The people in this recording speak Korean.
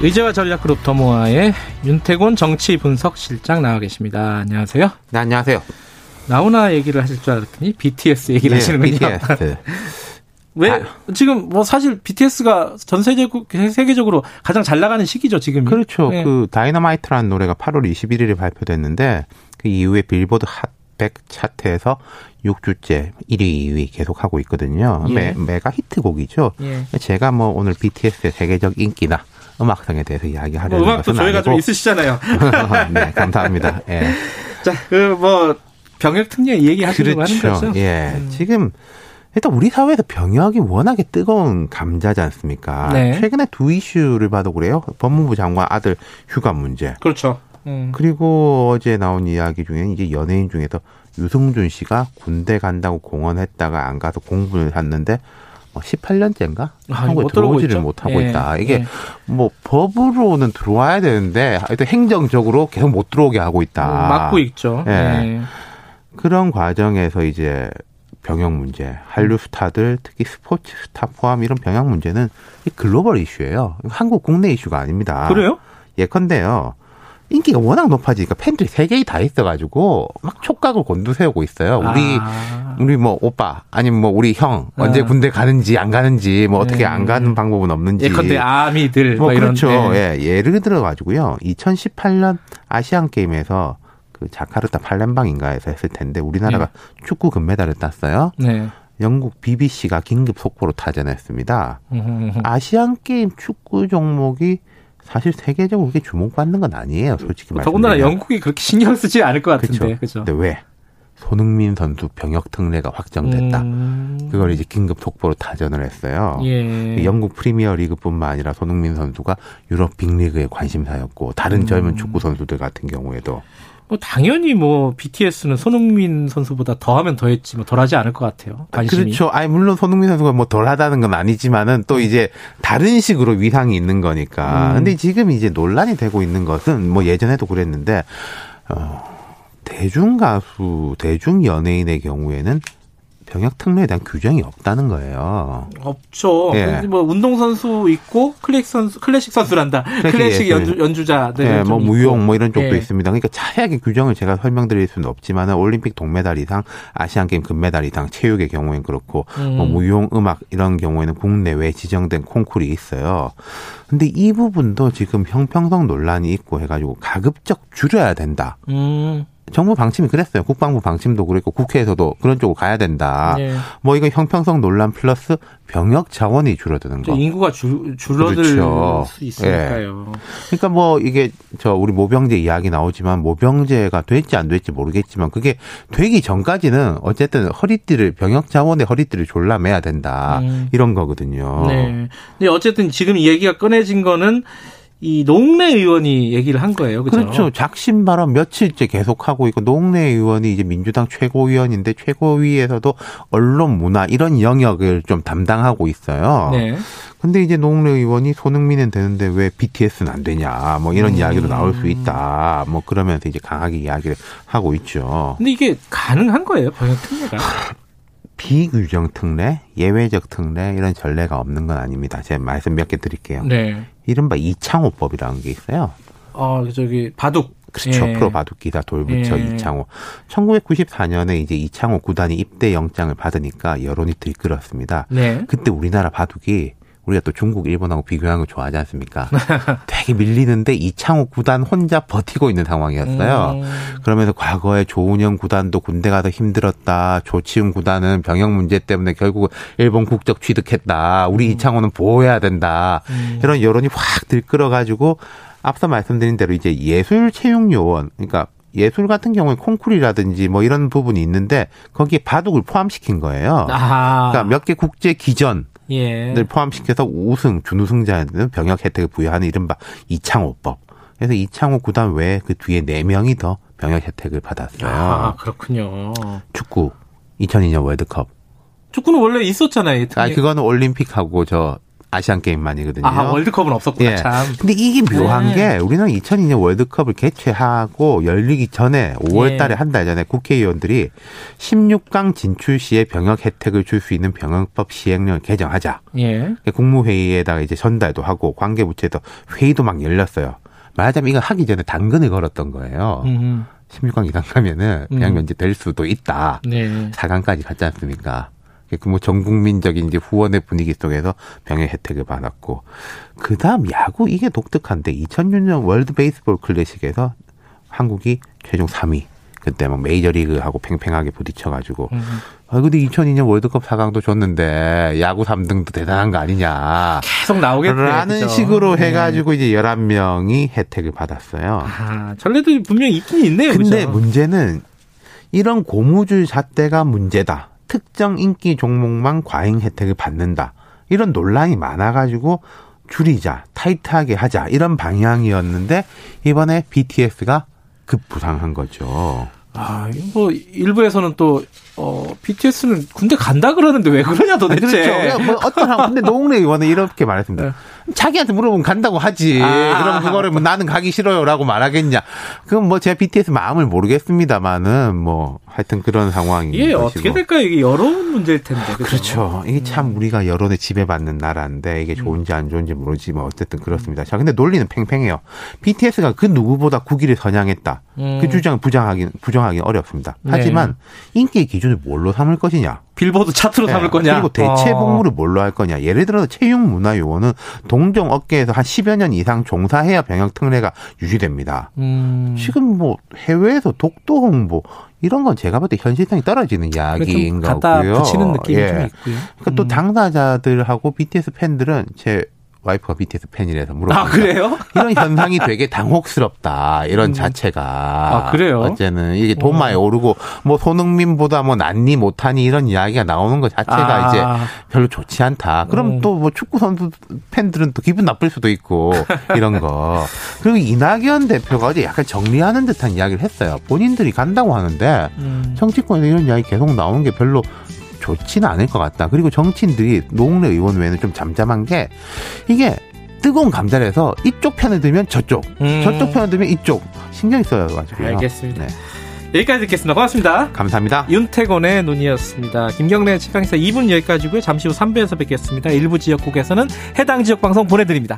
의제와 전략그룹 더모아의 윤태곤 정치 분석 실장 나와 계십니다. 안녕하세요. 네, 안녕하세요. 나훈아 얘기를 하실 줄 알았더니 BTS 얘기를 예, 하시는군요. BTS. 왜 아. 지금 뭐 사실 BTS가 전 세계적으로 가장 잘 나가는 시기죠 지금. 그렇죠. 네. 그 다이너마이트라는 노래가 8월 21일에 발표됐는데 그 이후에 빌보드 핫 100 차트에서 6주째 1위, 2위 계속 하고 있거든요. 예. 매, 메가 히트곡이죠. 예. 제가 뭐 오늘 BTS의 세계적 인기나 음악성에 대해서 이야기하려는 뭐 음악도 것은 저희가 좀 아니고 있으시잖아요. 네, 감사합니다. 예. 자, 그 뭐 병역 특례 얘기하시려고 하는 그렇죠. 거죠? 예. 음. 지금 일단 우리 사회에서 병역이 워낙에 뜨거운 감자지 않습니까? 네. 최근에 두 이슈를 봐도 그래요. 법무부 장관 아들 휴가 문제. 그렇죠. 음. 그리고 어제 나온 이야기 중에 이제 연예인 중에서 유승준 씨가 군대 간다고 공언했다가 안 가서 공부를 했는데 뭐 18년째인가 아, 한국에 들어오지를 있죠? 못하고 예, 있다. 이게 예. 뭐 법으로는 들어와야 되는데 하여튼 행정적으로 계속 못 들어오게 하고 있다. 음, 막고 있죠. 예. 예. 그런 과정에서 이제 병역 문제, 한류 스타들 특히 스포츠 스타 포함 이런 병역 문제는 이 글로벌 이슈예요. 한국 국내 이슈가 아닙니다. 그래요? 예컨대요. 인기가 워낙 높아지니까 팬들이 세계에 다 있어가지고 막 촉각을 곤두세우고 있어요. 우리 아. 우리 뭐 오빠 아니면 뭐 우리 형 언제 어. 군대 가는지 안 가는지 뭐 어떻게 네. 안 가는 방법은 없는지 예컨대 아미들 뭐뭐 이런 그렇죠. 예. 예, 예를 들어 가지고요. 2018년 아시안 게임에서 그 자카르타 팔렘방인가에서 했을 텐데 우리나라가 축구 금메달을 땄어요. 네. 영국 BBC가 긴급 속보로 타전했습니다. 음, 아시안 게임 축구 종목이 사실 세계적으로 그렇게 주목받는 건 아니에요, 솔직히 말씀. 더군다나 영국이 그렇게 신경 쓰지 않을 것 같은데. 그죠? 근데 왜? 손흥민 선수 병역 특례가 확정됐다. 음. 그걸 이제 긴급 속보로 타전을 했어요. 예. 영국 프리미어 리그뿐만 아니라 손흥민 선수가 유럽 빅리그의 관심사였고 다른 음. 젊은 축구 선수들 같은 경우에도 뭐 당연히 뭐 BTS는 손흥민 선수보다 더하면 더했지 뭐 덜하지 않을 것 같아요. 관심이. 그렇죠. 아니 물론 손흥민 선수가 뭐 덜하다는 건 아니지만은 또 이제 다른 식으로 위상이 있는 거니까. 음. 근데 지금 이제 논란이 되고 있는 것은 뭐 예전에도 그랬는데 어 대중 가수, 대중 연예인의 경우에는 병역 특례에 대한 규정이 없다는 거예요. 없죠. 예. 뭐 운동 선수 있고 클래식 선수 클래식 선수란다. 클래식 클래식 예술. 연주 연주자들 네, 뭐 무용 뭐 이런 쪽도 예. 있습니다. 그러니까 자세하게 규정을 제가 설명드릴 수는 없지만은 올림픽 동메달 이상, 아시안 게임 금메달 이상, 체육의 경우엔 그렇고 음. 뭐 무용, 음악 이런 경우에는 국내외 지정된 콩쿨이 있어요. 근데 이 부분도 지금 형평성 논란이 있고 해가지고 가급적 줄여야 된다. 음. 정부 방침이 그랬어요. 국방부 방침도 그랬고 국회에서도 그런 쪽으로 가야 된다. 예. 뭐 이거 형평성 논란 플러스 병역 자원이 줄어드는 거. 인구가 줄 줄어들 그렇죠. 수 있으니까요. 그러니까 뭐 이게 저 우리 모병제 이야기 나오지만 모병제가 될지 안 될지 모르겠지만 그게 되기 전까지는 어쨌든 허리띠를 병역 자원의 허리띠를 졸라매야 된다 음. 이런 거거든요. 네. 근데 어쨌든 지금 이 얘기가 꺼내진 거는 이 농내 의원이 얘기를 한 거예요. 그죠? 그렇죠. 작심 발언 며칠째 계속하고 있고 노웅래 의원이 이제 민주당 최고위원인데 최고위에서도 언론 문화 이런 영역을 좀 담당하고 있어요. 네. 근데 이제 노웅래 의원이 손흥민은 되는데 왜 BTS는 안 되냐 뭐 이런 음. 이야기도 나올 수 있다. 뭐 그러면서 이제 강하게 이야기를 하고 있죠. 근데 이게 가능한 거예요, 병역 특례가? 비규정 특례, 예외적 특례 이런 전례가 없는 건 아닙니다. 제가 말씀 몇 개 드릴게요. 네. 이른바 이창호법이라는 게 있어요. 어, 저기 바둑. 그렇죠. 예. 프로 바둑 기사 돌부처 예. 이창호. 1994년에 이제 이창호 구단이 입대 영장을 받으니까 여론이 들끓었습니다. 네. 그때 우리나라 바둑이 우리가 또 중국, 일본하고 비교하는 걸 좋아하지 않습니까? 되게 밀리는데 이창호 구단 혼자 버티고 있는 상황이었어요. 음. 그러면서 과거에 조은영 구단도 군대 가서 힘들었다. 조치훈 구단은 병역 문제 때문에 결국 일본 국적 취득했다. 우리 이창호는 보호해야 된다. 음. 이런 여론이 확 들끓어가지고 앞서 말씀드린 대로 이제 예술 채용 요원, 그러니까 예술 같은 경우에 콩쿨이라든지 뭐 이런 부분이 있는데 거기에 바둑을 포함시킨 거예요. 아. 그러니까 몇 개 국제 기전 예. 를 포함시켜서 우승, 준우승자는 병역 혜택을 부여하는 이른바 이창호법. 그래서 이창호 구단 외에 그 뒤에 네 명이 더 병역 혜택을 받았어요. 아, 그렇군요. 축구 2002년 월드컵. 축구는 원래 있었잖아요. 아, 그거는 올림픽하고 저 아시안 게임만이거든요. 아, 월드컵은 없었구나, 예. 참. 근데 이게 묘한 네. 게 우리는 2002년 월드컵을 개최하고 열리기 전에 5월 예. 달에 한 달 전에 국회의원들이 16강 진출 시에 병역 혜택을 줄 수 있는 병역법 시행령을 개정하자. 예. 국무회의에다가 이제 전달도 하고 관계부처에서 회의도 막 열렸어요. 말하자면 이거 하기 전에 당근을 걸었던 거예요. 음, 16강 이상 가면은 그냥 음. 면제될 수도 있다. 네. 4강까지 갔지 않습니까? 그뭐 전국민적인 이제 후원의 분위기 속에서 병역 혜택을 받았고 그 다음 야구 이게 독특한데 2006년 월드 베이스볼 클래식에서 한국이 최종 3위 그때 막 메이저리그하고 팽팽하게 부딪혀가지고 음. 아 근데 2002년 월드컵 4강도 줬는데 야구 3등도 대단한 거 아니냐 계속 나오겠네요. 라는 그죠? 식으로 네. 해가지고 이제 11명이 혜택을 받았어요. 아, 전례도 분명히 있긴 있네요. 근데 그죠? 문제는 이런 고무줄 잣대가 문제다. 특정 인기 종목만 과잉 혜택을 받는다. 이런 논란이 많아가지고 줄이자, 타이트하게 하자 이런 방향이었는데 이번에 BTS가 급부상한 거죠. 아, 뭐 일부에서는 또 어, BTS는 군대 간다 그러는데 왜 그러냐 도대체. 그렇죠. 뭐 어떤 한 근데 노웅래 의원은 이렇게 말했습니다. 자기한테 물어보면 간다고 하지. 네. 아. 그럼 그거를 뭐 나는 가기 싫어요라고 말하겠냐. 그럼 뭐 제가 BTS 마음을 모르겠습니다만은 뭐 하여튼 그런 이게 것이고. 어떻게 될까요? 이게 여론 문제일 텐데. 그죠? 그렇죠. 이게 참 우리가 여론에 지배받는 나라인데 이게 좋은지 안 좋은지 모르지만 어쨌든 그렇습니다. 자, 근데 논리는 팽팽해요. BTS가 그 누구보다 국위를 선양했다. 음. 그 주장을 부정하긴 부정하기 어렵습니다. 네. 하지만 인기의 기준을 뭘로 삼을 것이냐? 빌보드 차트로 삼을 네. 거냐? 그리고 대체 어. 복무를 뭘로 할 거냐. 예를 들어서 체육 문화 요원은 동종 업계에서 한 10여 년 이상 종사해야 병역 특례가 유지됩니다. 음. 지금 뭐 해외에서 독도 홍보 이런 건 제가 볼 때 현실성이 떨어지는 이야기인 좀 갖다 거고요. 붙이는 느낌이 예. 좀 있고요. 그러니까 또 음. 당사자들하고 BTS 팬들은 제 와이프가 BTS 팬이라서 물어봅니다. 아, 그래요? 이런 현상이 되게 당혹스럽다. 이런 자체가. 아, 그래요? 어째는 이게 도마에 오르고 뭐 손흥민보다 뭐 낫니 못하니 이런 이야기가 나오는 것 자체가 아. 이제 별로 좋지 않다. 그럼 음. 또뭐 축구 선수 팬들은 또 기분 나쁠 수도 있고 이런 거. 그리고 이낙연 대표가 어제 약간 정리하는 듯한 이야기를 했어요. 본인들이 간다고 하는데 음. 정치권에서 이런 이야기 계속 나오는 게 별로 좋지는 않을 것 같다. 그리고 정치인들이 노웅래 의원 외에는 좀 잠잠한 게 이게 뜨거운 감자라서 이쪽 편을 들면 저쪽, 음. 저쪽 편을 들면 이쪽 신경이 써가지고요. 알겠습니다. 네. 여기까지 듣겠습니다. 고맙습니다. 감사합니다. 윤태곤의 눈이었습니다. 김경래 최강사 2분 여기까지고요. 잠시 후 3부에서 뵙겠습니다. 일부 지역국에서는 해당 지역 방송 보내드립니다.